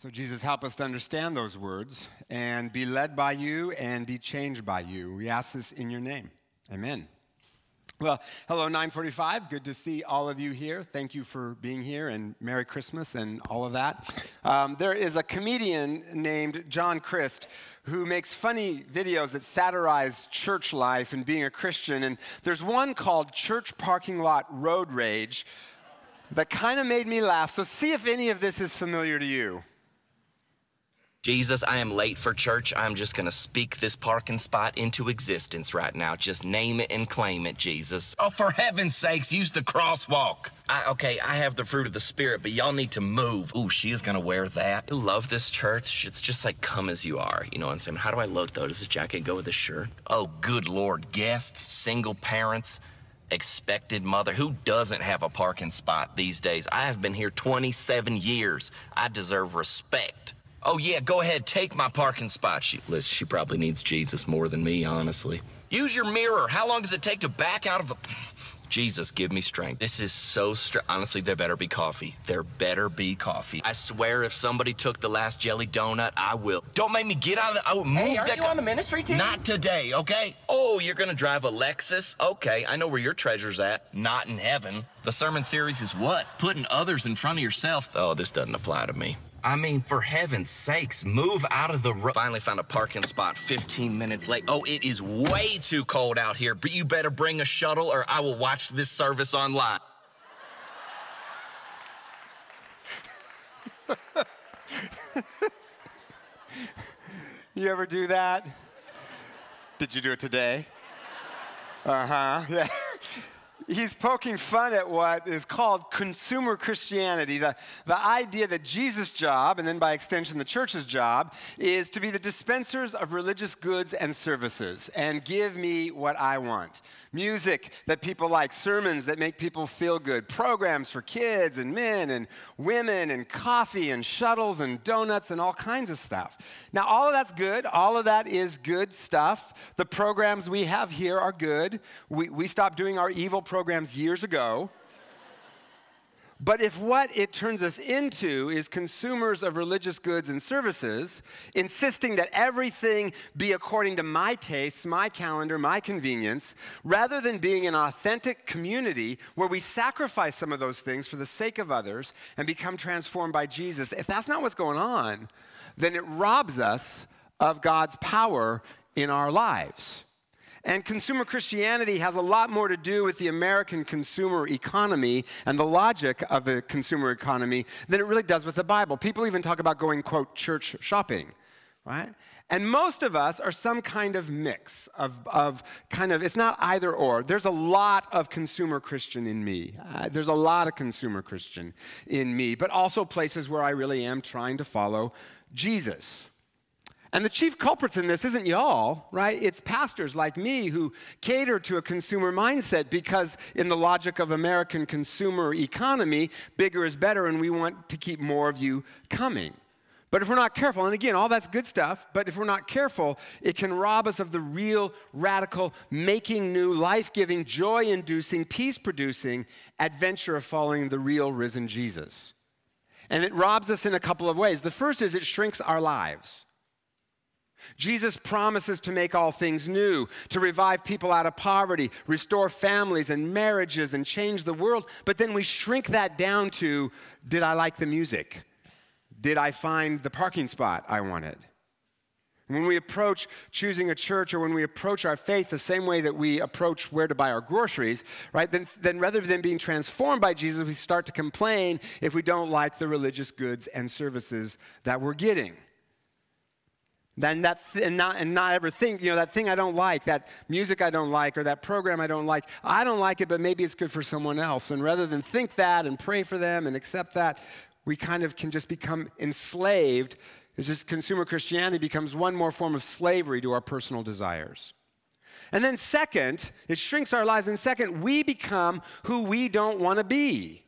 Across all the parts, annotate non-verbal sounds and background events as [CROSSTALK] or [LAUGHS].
So, Jesus, help us to understand those words and be led by you and be changed by you. We ask this in your name. Amen. Well, hello, 945. Good to see all of you here. Thank you for being here and Merry Christmas and all of that. Um, there is a comedian named John Crist who makes funny videos that satirize church life and being a Christian. And there's one called Church Parking Lot Road Rage that kind of made me laugh. So, see if any of this is familiar to you. Jesus, I am late for church. I'm just going to speak this parking spot into existence right now. Just name it and claim it, Jesus. Oh, for heaven's sakes, use the crosswalk. I, okay, I have the fruit of the Spirit, but y'all need to move. Ooh, she is going to wear that. I love this church. It's just like come as you are. You know what I'm saying? How do I look, though? Does the jacket go with the shirt? Oh, good Lord. Guests, single parents, expected mother. Who doesn't have a parking spot these days? I have been here 27 years. I deserve respect. Oh, yeah, go ahead, take my parking spot. She, she probably needs Jesus more than me, honestly. Use your mirror. How long does it take to back out of a. Jesus, give me strength. This is so str- honestly, there better be coffee. There better be coffee. I swear, if somebody took the last jelly donut, I will. Don't make me get out of the. I will move Hey, aren't that. you on the ministry team? Not today, okay? Oh, you're gonna drive a Lexus? Okay, I know where your treasure's at. Not in heaven. The sermon series is what? Putting others in front of yourself. Oh, this doesn't apply to me. I mean, for heaven's sakes, move out of the road. Finally found a parking spot 15 minutes late. Oh, it is way too cold out here, but you better bring a shuttle or I will watch this service online. [LAUGHS] You ever do that? Did you do it today? Uh huh. Yeah. He's poking fun at what is called consumer Christianity, the, the idea that Jesus' job, and then by extension the church's job, is to be the dispensers of religious goods and services and give me what I want. Music that people like, sermons that make people feel good, programs for kids and men and women, and coffee and shuttles and donuts and all kinds of stuff. Now, all of that's good. All of that is good stuff. The programs we have here are good. We, we stopped doing our evil programs years ago. But if what it turns us into is consumers of religious goods and services, insisting that everything be according to my tastes, my calendar, my convenience, rather than being an authentic community where we sacrifice some of those things for the sake of others and become transformed by Jesus, if that's not what's going on, then it robs us of God's power in our lives. And consumer Christianity has a lot more to do with the American consumer economy and the logic of the consumer economy than it really does with the Bible. People even talk about going, quote, church shopping, right? And most of us are some kind of mix of, of kind of, it's not either or. There's a lot of consumer Christian in me. Uh, there's a lot of consumer Christian in me, but also places where I really am trying to follow Jesus. And the chief culprits in this isn't y'all, right? It's pastors like me who cater to a consumer mindset because, in the logic of American consumer economy, bigger is better and we want to keep more of you coming. But if we're not careful, and again, all that's good stuff, but if we're not careful, it can rob us of the real, radical, making new, life giving, joy inducing, peace producing adventure of following the real risen Jesus. And it robs us in a couple of ways. The first is it shrinks our lives. Jesus promises to make all things new, to revive people out of poverty, restore families and marriages, and change the world. But then we shrink that down to did I like the music? Did I find the parking spot I wanted? When we approach choosing a church or when we approach our faith the same way that we approach where to buy our groceries, right, then, then rather than being transformed by Jesus, we start to complain if we don't like the religious goods and services that we're getting then that th- and not and not ever think you know that thing I don't like, that music I don't like, or that program I don't like. I don't like it, but maybe it's good for someone else. And rather than think that and pray for them and accept that, we kind of can just become enslaved. It's just consumer Christianity becomes one more form of slavery to our personal desires. And then second, it shrinks our lives. And second, we become who we don't want to be.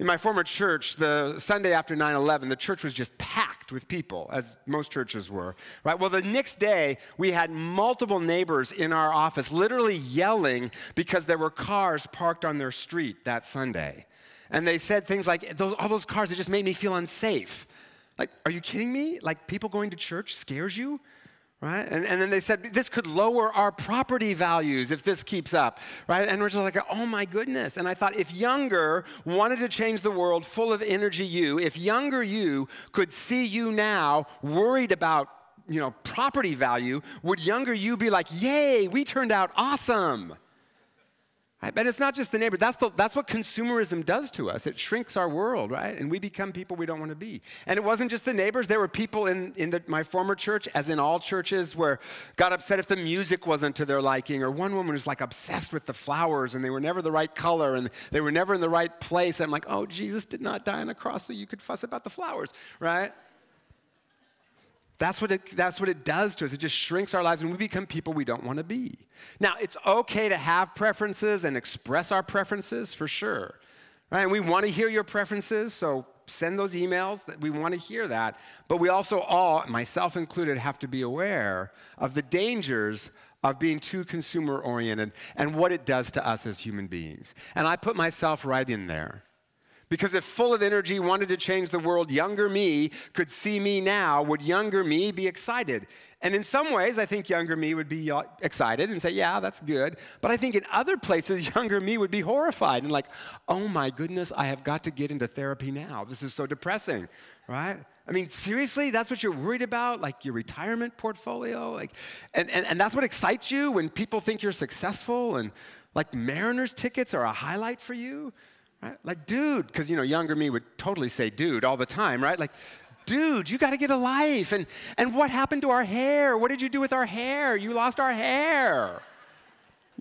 In my former church, the Sunday after 9 11, the church was just packed with people, as most churches were, right? Well, the next day, we had multiple neighbors in our office literally yelling because there were cars parked on their street that Sunday. And they said things like, those, all those cars, it just made me feel unsafe. Like, are you kidding me? Like, people going to church scares you? Right? And, and then they said, this could lower our property values if this keeps up, right? And we're just like, oh my goodness. And I thought, if younger wanted to change the world full of energy you, if younger you could see you now worried about, you know, property value, would younger you be like, yay, we turned out awesome? Right? But it's not just the neighbor. That's, the, that's what consumerism does to us. It shrinks our world, right? And we become people we don't want to be. And it wasn't just the neighbors. There were people in, in the, my former church, as in all churches, where got upset if the music wasn't to their liking. Or one woman was like obsessed with the flowers and they were never the right color and they were never in the right place. And I'm like, oh, Jesus did not die on a cross so you could fuss about the flowers, right? That's what, it, that's what it does to us. It just shrinks our lives and we become people we don't want to be. Now, it's okay to have preferences and express our preferences for sure. Right? And we want to hear your preferences, so send those emails that we want to hear that. But we also all, myself included, have to be aware of the dangers of being too consumer oriented and what it does to us as human beings. And I put myself right in there. Because if full of energy wanted to change the world, younger me could see me now, would younger me be excited? And in some ways, I think younger me would be uh, excited and say, Yeah, that's good. But I think in other places, [LAUGHS] younger me would be horrified and like, Oh my goodness, I have got to get into therapy now. This is so depressing, right? I mean, seriously, that's what you're worried about? Like your retirement portfolio? Like, and, and, and that's what excites you when people think you're successful and like Mariners tickets are a highlight for you? Right? Like, dude, because, you know, younger me would totally say dude all the time, right? Like, dude, you got to get a life. And, and what happened to our hair? What did you do with our hair? You lost our hair.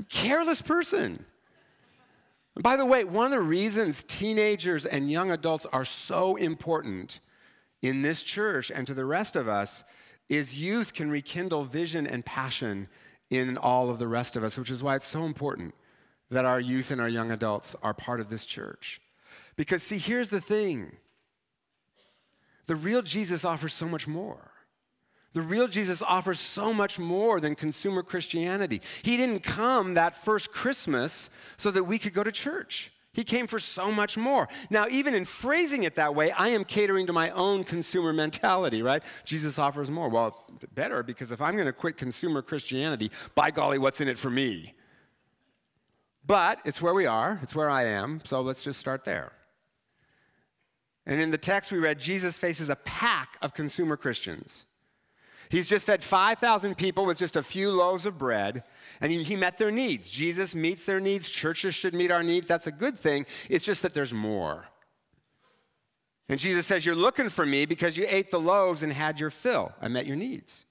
Careless person. By the way, one of the reasons teenagers and young adults are so important in this church and to the rest of us is youth can rekindle vision and passion in all of the rest of us, which is why it's so important that our youth and our young adults are part of this church. Because, see, here's the thing the real Jesus offers so much more. The real Jesus offers so much more than consumer Christianity. He didn't come that first Christmas so that we could go to church. He came for so much more. Now, even in phrasing it that way, I am catering to my own consumer mentality, right? Jesus offers more. Well, better, because if I'm going to quit consumer Christianity, by golly, what's in it for me? But it's where we are, it's where I am, so let's just start there. And in the text we read, Jesus faces a pack of consumer Christians. He's just fed 5,000 people with just a few loaves of bread, and he, he, met their needs. Jesus meets their needs. Churches should meet our needs. That's a good thing. It's just that there's more. And Jesus says, You're looking for me because you ate the loaves and had your fill. I met your needs.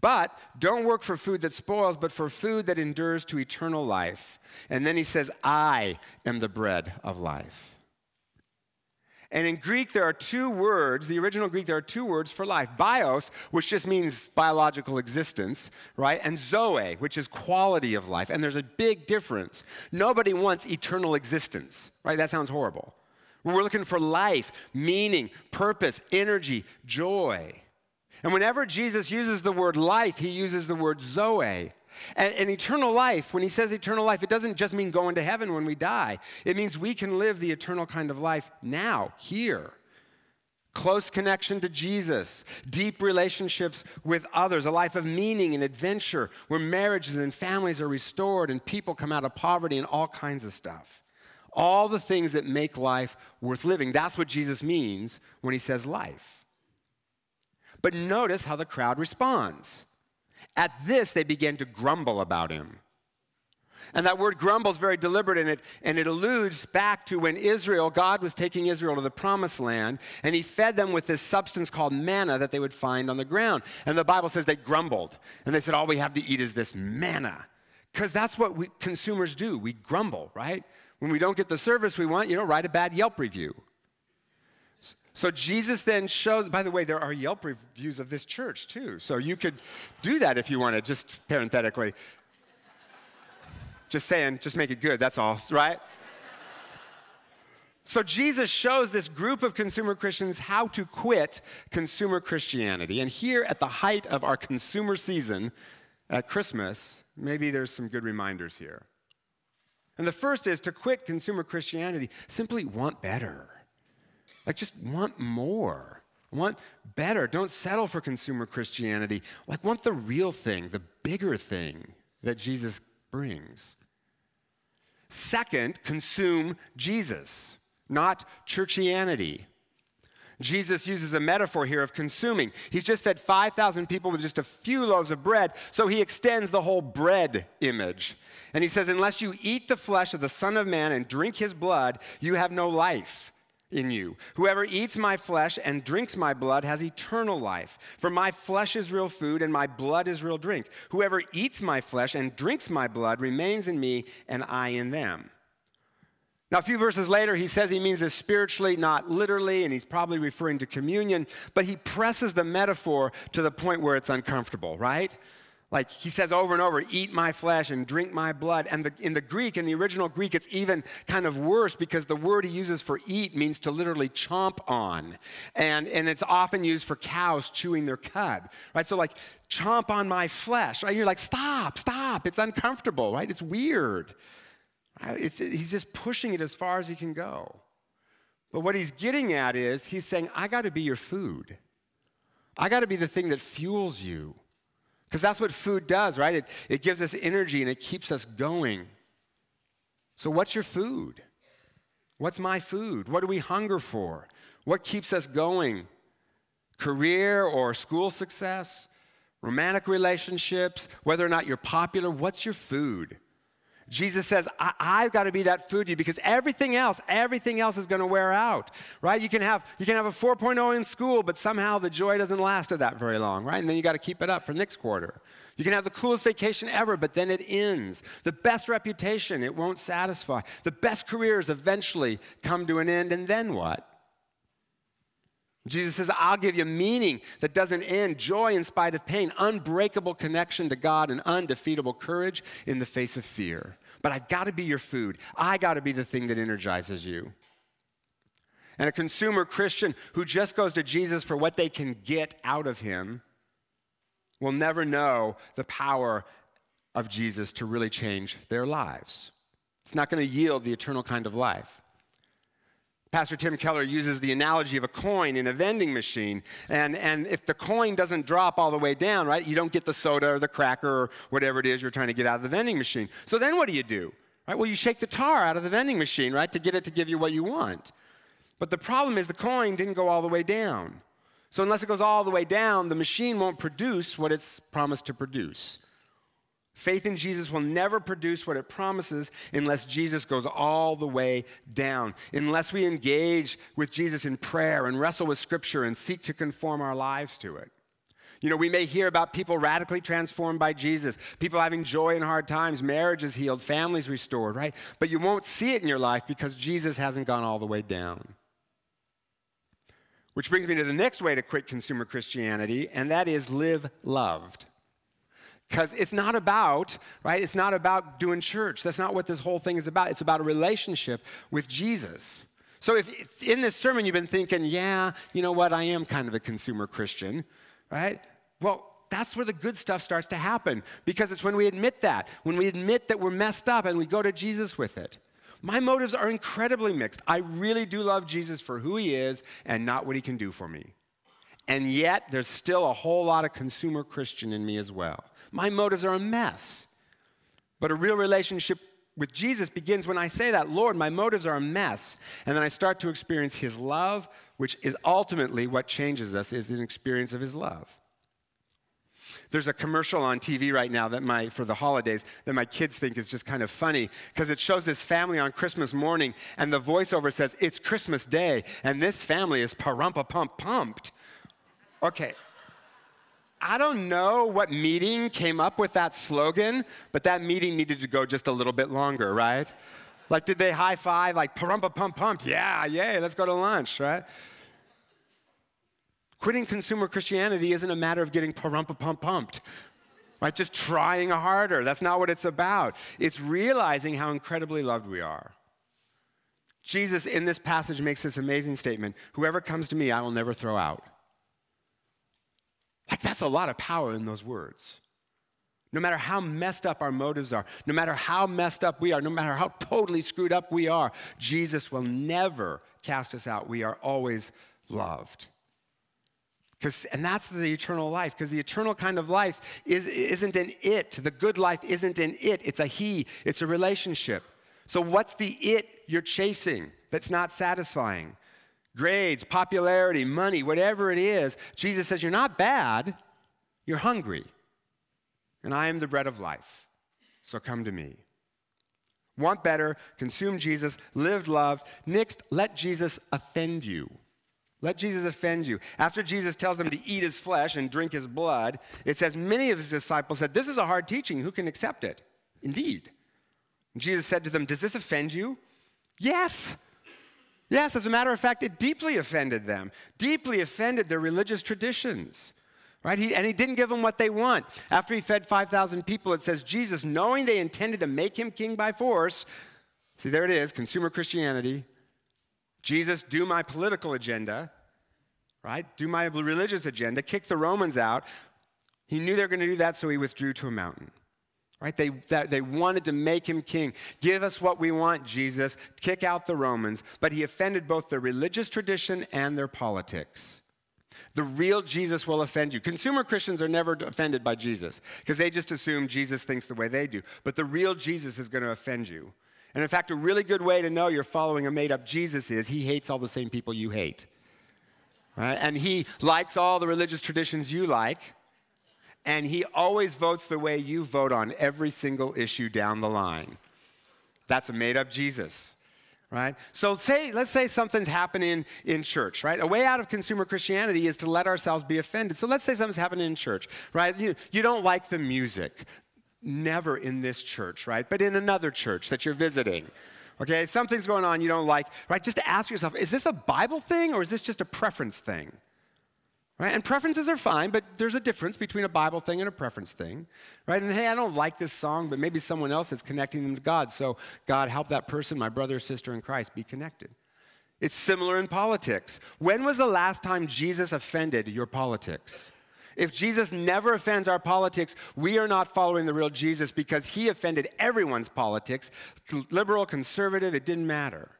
But don't work for food that spoils, but for food that endures to eternal life. And then he says, I am the bread of life. And in Greek, there are two words, the original Greek, there are two words for life bios, which just means biological existence, right? And zoe, which is quality of life. And there's a big difference. Nobody wants eternal existence, right? That sounds horrible. We're looking for life, meaning, purpose, energy, joy. And whenever Jesus uses the word life, he uses the word zoe. And, and, eternal life, when he says eternal life, it doesn't just mean going to heaven when we die. It means we can live the eternal kind of life now, here. Close connection to Jesus, deep relationships with others, a life of meaning and adventure where marriages and families are restored and people come out of poverty and all kinds of stuff. All the things that make life worth living. That's what Jesus means when he says life. But notice how the crowd responds. At this, they begin to grumble about him. And that word grumble is very deliberate in it, and it alludes back to when Israel, God was taking Israel to the promised land, and he fed them with this substance called manna that they would find on the ground. And the Bible says they grumbled, and they said, All we have to eat is this manna. Because that's what we, consumers do. We grumble, right? When we don't get the service we want, you know, write a bad Yelp review. So Jesus then shows, by the way, there are Yelp reviews of this church too. So you could do that if you wanted, just parenthetically. Just saying, just make it good, that's all, right? So Jesus shows this group of consumer Christians how to quit consumer Christianity. And here at the height of our consumer season at Christmas, maybe there's some good reminders here. And the first is to quit consumer Christianity, simply want better. Like, just want more. Want better. Don't settle for consumer Christianity. Like, want the real thing, the bigger thing that Jesus brings. Second, consume Jesus, not churchianity. Jesus uses a metaphor here of consuming. He's just fed 5,000 people with just a few loaves of bread, so he extends the whole bread image. And he says, Unless you eat the flesh of the Son of Man and drink his blood, you have no life in you. Whoever eats my flesh and drinks my blood has eternal life. For my flesh is real food and my blood is real drink. Whoever eats my flesh and drinks my blood remains in me and I in them. Now, a few verses later, he says he means this spiritually, not literally, and he's probably referring to communion, but he presses the metaphor to the point where it's uncomfortable, right? Like he says over and over, eat my flesh and drink my blood. And the, in the Greek, in the original Greek, it's even kind of worse because the word he uses for eat means to literally chomp on. And, and it's often used for cows chewing their cud, right? So, like, chomp on my flesh, right? You're like, stop, stop. It's uncomfortable, right? It's weird. Right? It's, he's just pushing it as far as he can go. But what he's getting at is he's saying, I got to be your food. I got to be the thing that fuels you. Because that's what food does, right? It, it gives us energy and it keeps us going. So, what's your food? What's my food? What do we hunger for? What keeps us going? Career or school success? Romantic relationships? Whether or not you're popular? What's your food? Jesus says, I- have got to be that food to you because everything else, everything else is going to wear out, right? You can have you can have a 4.0 in school, but somehow the joy doesn't last that very long, right? And then you got to keep it up for next quarter. You can have the coolest vacation ever, but then it ends. The best reputation, it won't satisfy. The best careers eventually come to an end, and then what? Jesus says, I'll give you meaning that doesn't end, joy in spite of pain, unbreakable connection to God, and undefeatable courage in the face of fear. But I gotta be your food. I gotta be the thing that energizes you. And a consumer Christian who just goes to Jesus for what they can get out of him will never know the power of Jesus to really change their lives. It's not gonna yield the eternal kind of life. Pastor Tim Keller uses the analogy of a coin in a vending machine. And, and if the coin doesn't drop all the way down, right, you don't get the soda or the cracker or whatever it is you're trying to get out of the vending machine. So then what do you do? Right? Well, you shake the tar out of the vending machine, right, to get it to give you what you want. But the problem is the coin didn't go all the way down. So unless it goes all the way down, the machine won't produce what it's promised to produce. Faith in Jesus will never produce what it promises unless Jesus goes all the way down. Unless we engage with Jesus in prayer and wrestle with Scripture and seek to conform our lives to it. You know, we may hear about people radically transformed by Jesus, people having joy in hard times, marriages healed, families restored, right? But you won't see it in your life because Jesus hasn't gone all the way down. Which brings me to the next way to quit consumer Christianity, and that is live loved. Because it's not about, right? It's not about doing church. That's not what this whole thing is about. It's about a relationship with Jesus. So if in this sermon you've been thinking, yeah, you know what, I am kind of a consumer Christian, right? Well, that's where the good stuff starts to happen because it's when we admit that, when we admit that we're messed up and we go to Jesus with it. My motives are incredibly mixed. I really do love Jesus for who he is and not what he can do for me. And yet, there's still a whole lot of consumer Christian in me as well. My motives are a mess. But a real relationship with Jesus begins when I say that, Lord, my motives are a mess. And then I start to experience his love, which is ultimately what changes us, is an experience of his love. There's a commercial on TV right now that my for the holidays that my kids think is just kind of funny because it shows this family on Christmas morning and the voiceover says it's Christmas Day and this family is parumpa pump pumped. Okay, I don't know what meeting came up with that slogan, but that meeting needed to go just a little bit longer, right? Like, did they high five, like, parumpa pump pumped? Yeah, yay, let's go to lunch, right? Quitting consumer Christianity isn't a matter of getting parumpa pump pumped, right? Just trying harder. That's not what it's about. It's realizing how incredibly loved we are. Jesus, in this passage, makes this amazing statement Whoever comes to me, I will never throw out. Like, that's a lot of power in those words. No matter how messed up our motives are, no matter how messed up we are, no matter how totally screwed up we are, Jesus will never cast us out. We are always loved. And that's the eternal life, because the eternal kind of life is, isn't in it. The good life isn't in it. It's a he, it's a relationship. So, what's the it you're chasing that's not satisfying? Grades, popularity, money, whatever it is. Jesus says, You're not bad, you're hungry. And I am the bread of life. So come to me. Want better, consume Jesus, lived loved. Next, let Jesus offend you. Let Jesus offend you. After Jesus tells them to eat his flesh and drink his blood, it says many of his disciples said, This is a hard teaching. Who can accept it? Indeed. And Jesus said to them, Does this offend you? Yes. Yes, as a matter of fact, it deeply offended them, deeply offended their religious traditions. Right? He, and he didn't give them what they want. After he fed 5,000 people, it says Jesus, knowing they intended to make him king by force, see, there it is, consumer Christianity, Jesus, do my political agenda, right? Do my religious agenda, kick the Romans out. He knew they were going to do that, so he withdrew to a mountain. Right? They, that, they wanted to make him king. Give us what we want, Jesus. Kick out the Romans. But he offended both their religious tradition and their politics. The real Jesus will offend you. Consumer Christians are never offended by Jesus because they just assume Jesus thinks the way they do. But the real Jesus is going to offend you. And in fact, a really good way to know you're following a made up Jesus is he hates all the same people you hate. Right? And he likes all the religious traditions you like. And he always votes the way you vote on every single issue down the line. That's a made up Jesus right? So say, let's say something's happening in church, right? A way out of consumer Christianity is to let ourselves be offended. So let's say something's happening in church, right? You, you don't like the music never in this church, right? But in another church that you're visiting. Okay, something's going on you don't like, right? Just ask yourself, is this a Bible thing or is this just a preference thing? Right? And preferences are fine, but there's a difference between a Bible thing and a preference thing. Right? And hey, I don't like this song, but maybe someone else is connecting them to God. So, God, help that person, my brother or sister in Christ, be connected. It's similar in politics. When was the last time Jesus offended your politics? If Jesus never offends our politics, we are not following the real Jesus because he offended everyone's politics liberal, conservative, it didn't matter.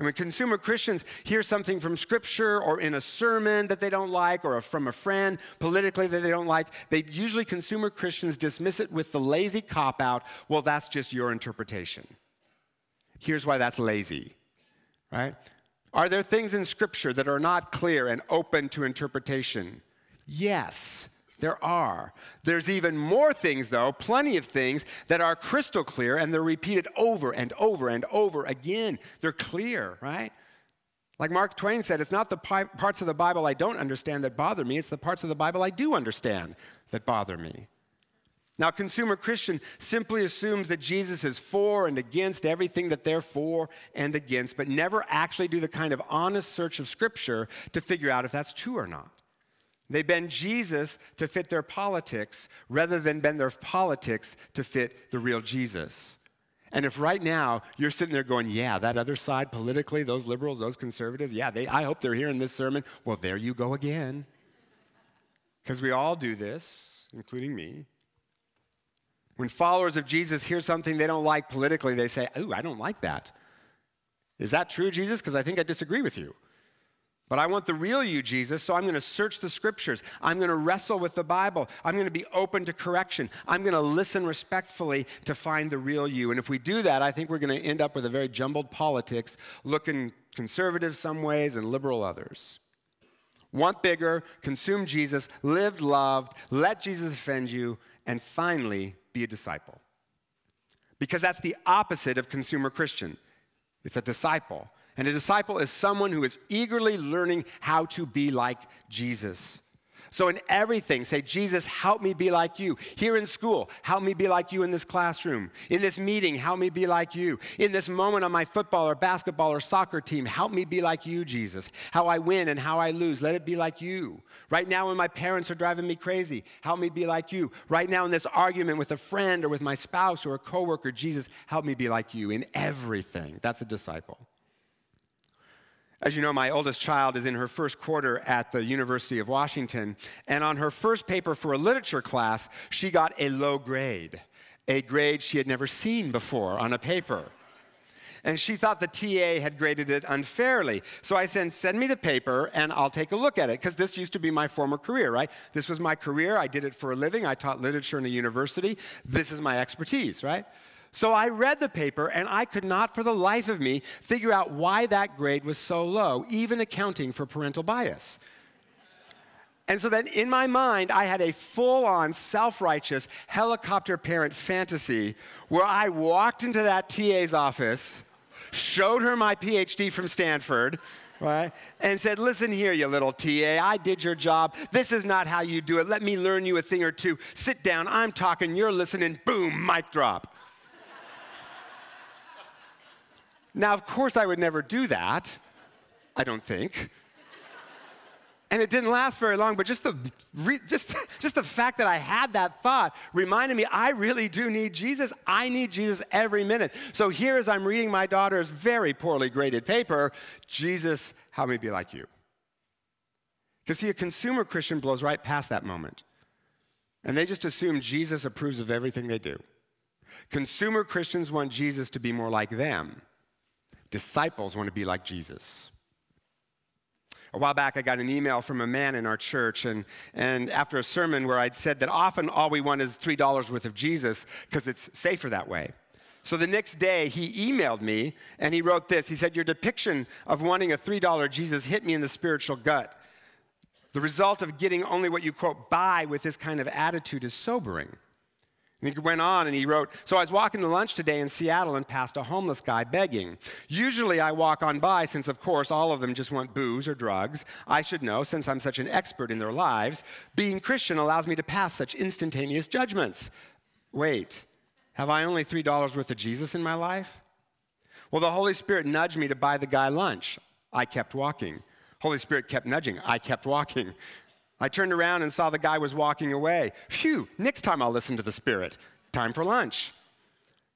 And when consumer Christians hear something from Scripture or in a sermon that they don't like or from a friend politically that they don't like, they usually, consumer Christians, dismiss it with the lazy cop out well, that's just your interpretation. Here's why that's lazy, right? Are there things in Scripture that are not clear and open to interpretation? Yes, there are. There's even more things, though, plenty of things that are crystal clear and they're repeated over and over and over again. They're clear, right? Like Mark Twain said, it's not the parts of the Bible I don't understand that bother me, it's the parts of the Bible I do understand that bother me. Now, consumer Christian simply assumes that Jesus is for and against everything that they're for and against, but never actually do the kind of honest search of Scripture to figure out if that's true or not. They bend Jesus to fit their politics rather than bend their politics to fit the real Jesus. And if right now you're sitting there going, yeah, that other side politically, those liberals, those conservatives, yeah, they, I hope they're hearing this sermon. Well, there you go again. Because we all do this, including me. When followers of Jesus hear something they don't like politically, they say, ooh, I don't like that. Is that true, Jesus? Because I think I disagree with you. But I want the real you, Jesus, so I'm going to search the scriptures. I'm going to wrestle with the Bible. I'm going to be open to correction. I'm going to listen respectfully to find the real you. And if we do that, I think we're going to end up with a very jumbled politics, looking conservative some ways and liberal others. Want bigger, consume Jesus, live loved, let Jesus offend you, and finally be a disciple. Because that's the opposite of consumer Christian. It's a disciple. And a disciple is someone who is eagerly learning how to be like Jesus. So, in everything, say, Jesus, help me be like you. Here in school, help me be like you in this classroom. In this meeting, help me be like you. In this moment on my football or basketball or soccer team, help me be like you, Jesus. How I win and how I lose, let it be like you. Right now, when my parents are driving me crazy, help me be like you. Right now, in this argument with a friend or with my spouse or a coworker, Jesus, help me be like you in everything. That's a disciple. As you know, my oldest child is in her first quarter at the University of Washington, and on her first paper for a literature class, she got a low grade, a grade she had never seen before on a paper. and she thought the TA had graded it unfairly. So I said, send me the paper and I'll take a look at it, because this used to be my former career, right? This was my career. I did it for a living. I taught literature in a university. This is my expertise, right? So I read the paper and I could not for the life of me figure out why that grade was so low, even accounting for parental bias. And so then in my mind, I had a full on self righteous helicopter parent fantasy where I walked into that TA's office, showed her my PhD from Stanford, right? And said, Listen here, you little TA, I did your job. This is not how you do it. Let me learn you a thing or two. Sit down, I'm talking, you're listening, boom, mic drop. Now, of course, I would never do that, I don't think. And it didn't last very long, but just the, just, just the fact that I had that thought reminded me I really do need Jesus. I need Jesus every minute. So here, as I'm reading my daughter's very poorly graded paper, Jesus, help me be like you. Because, see, a consumer Christian blows right past that moment. And they just assume Jesus approves of everything they do. Consumer Christians want Jesus to be more like them, disciples want to be like Jesus. A while back, I got an email from a man in our church, and, and after a sermon where I'd said that often all we want is $3 worth of Jesus because it's safer that way. So the next day, he emailed me and he wrote this. He said, Your depiction of wanting a $3 Jesus hit me in the spiritual gut. The result of getting only what you quote buy with this kind of attitude is sobering. And he went on and he wrote So I was walking to lunch today in Seattle and passed a homeless guy begging. Usually I walk on by since, of course, all of them just want booze or drugs. I should know, since I'm such an expert in their lives, being Christian allows me to pass such instantaneous judgments. Wait, have I only $3 worth of Jesus in my life? Well, the Holy Spirit nudged me to buy the guy lunch. I kept walking. Holy Spirit kept nudging. I kept walking. I turned around and saw the guy was walking away. Phew, next time I'll listen to the Spirit. Time for lunch.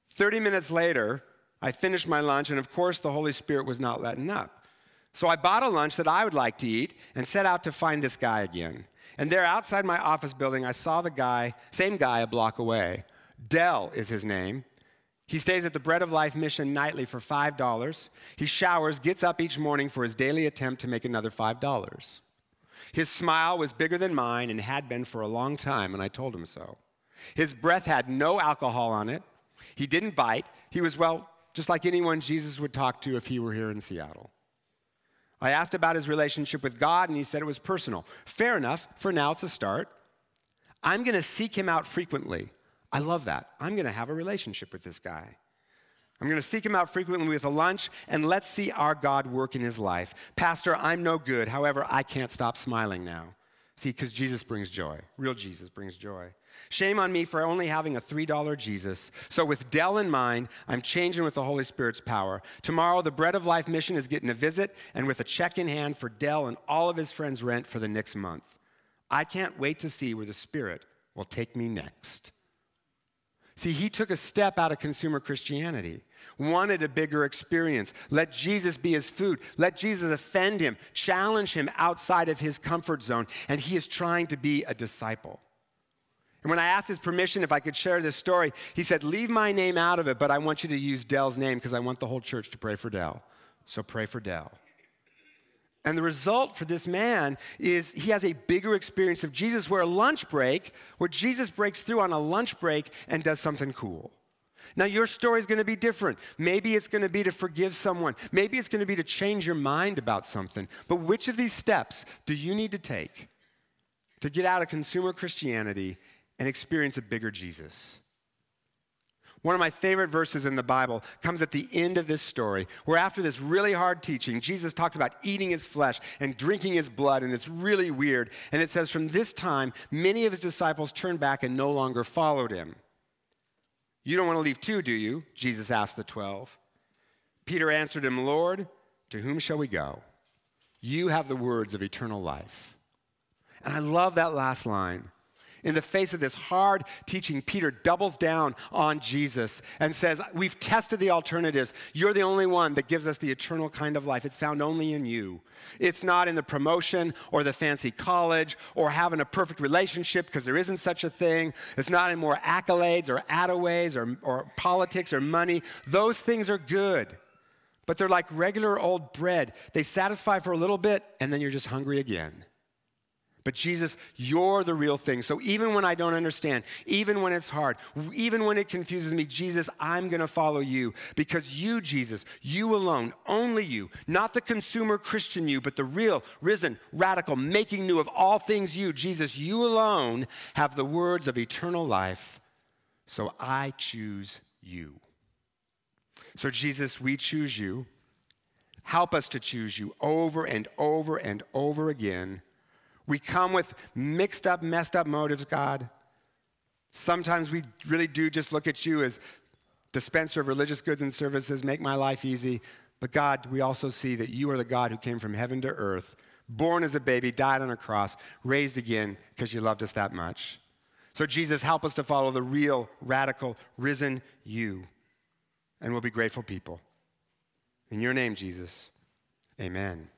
30 minutes later, I finished my lunch, and of course, the Holy Spirit was not letting up. So I bought a lunch that I would like to eat and set out to find this guy again. And there outside my office building, I saw the guy, same guy a block away. Dell is his name. He stays at the Bread of Life mission nightly for $5. He showers, gets up each morning for his daily attempt to make another $5. His smile was bigger than mine and had been for a long time, and I told him so. His breath had no alcohol on it. He didn't bite. He was, well, just like anyone Jesus would talk to if he were here in Seattle. I asked about his relationship with God, and he said it was personal. Fair enough. For now, it's a start. I'm going to seek him out frequently. I love that. I'm going to have a relationship with this guy. I'm going to seek him out frequently with a lunch, and let's see our God work in his life. Pastor, I'm no good. However, I can't stop smiling now. See, because Jesus brings joy. Real Jesus brings joy. Shame on me for only having a $3 Jesus. So, with Dell in mind, I'm changing with the Holy Spirit's power. Tomorrow, the Bread of Life mission is getting a visit and with a check in hand for Dell and all of his friends' rent for the next month. I can't wait to see where the Spirit will take me next. See, he took a step out of consumer Christianity, wanted a bigger experience. Let Jesus be his food. Let Jesus offend him, challenge him outside of his comfort zone. And he is trying to be a disciple. And when I asked his permission if I could share this story, he said, Leave my name out of it, but I want you to use Dell's name because I want the whole church to pray for Dell. So pray for Dell. And the result for this man is he has a bigger experience of Jesus where a lunch break, where Jesus breaks through on a lunch break and does something cool. Now, your story is going to be different. Maybe it's going to be to forgive someone. Maybe it's going to be to change your mind about something. But which of these steps do you need to take to get out of consumer Christianity and experience a bigger Jesus? One of my favorite verses in the Bible comes at the end of this story, where after this really hard teaching, Jesus talks about eating his flesh and drinking his blood, and it's really weird. And it says, From this time, many of his disciples turned back and no longer followed him. You don't want to leave too, do you? Jesus asked the twelve. Peter answered him, Lord, to whom shall we go? You have the words of eternal life. And I love that last line. In the face of this hard teaching, Peter doubles down on Jesus and says, We've tested the alternatives. You're the only one that gives us the eternal kind of life. It's found only in you. It's not in the promotion or the fancy college or having a perfect relationship because there isn't such a thing. It's not in more accolades or attaways or, or politics or money. Those things are good. but they're like regular old bread. They satisfy for a little bit, and then you're just hungry again. But Jesus, you're the real thing. So even when I don't understand, even when it's hard, even when it confuses me, Jesus, I'm going to follow you because you, Jesus, you alone, only you, not the consumer Christian you, but the real, risen, radical, making new of all things you, Jesus, you alone have the words of eternal life. So I choose you. So, Jesus, we choose you. Help us to choose you over and over and over again we come with mixed up, messed up motives, God. Sometimes we really do just look at you as dispenser of religious goods and services, make my life easy. But God, we also see that you are the God who came from heaven to earth, born as a baby, died on a cross, raised again because you loved us that much. So, Jesus, help us to follow the real, radical, risen you, and we'll be grateful people. In your name, Jesus, amen.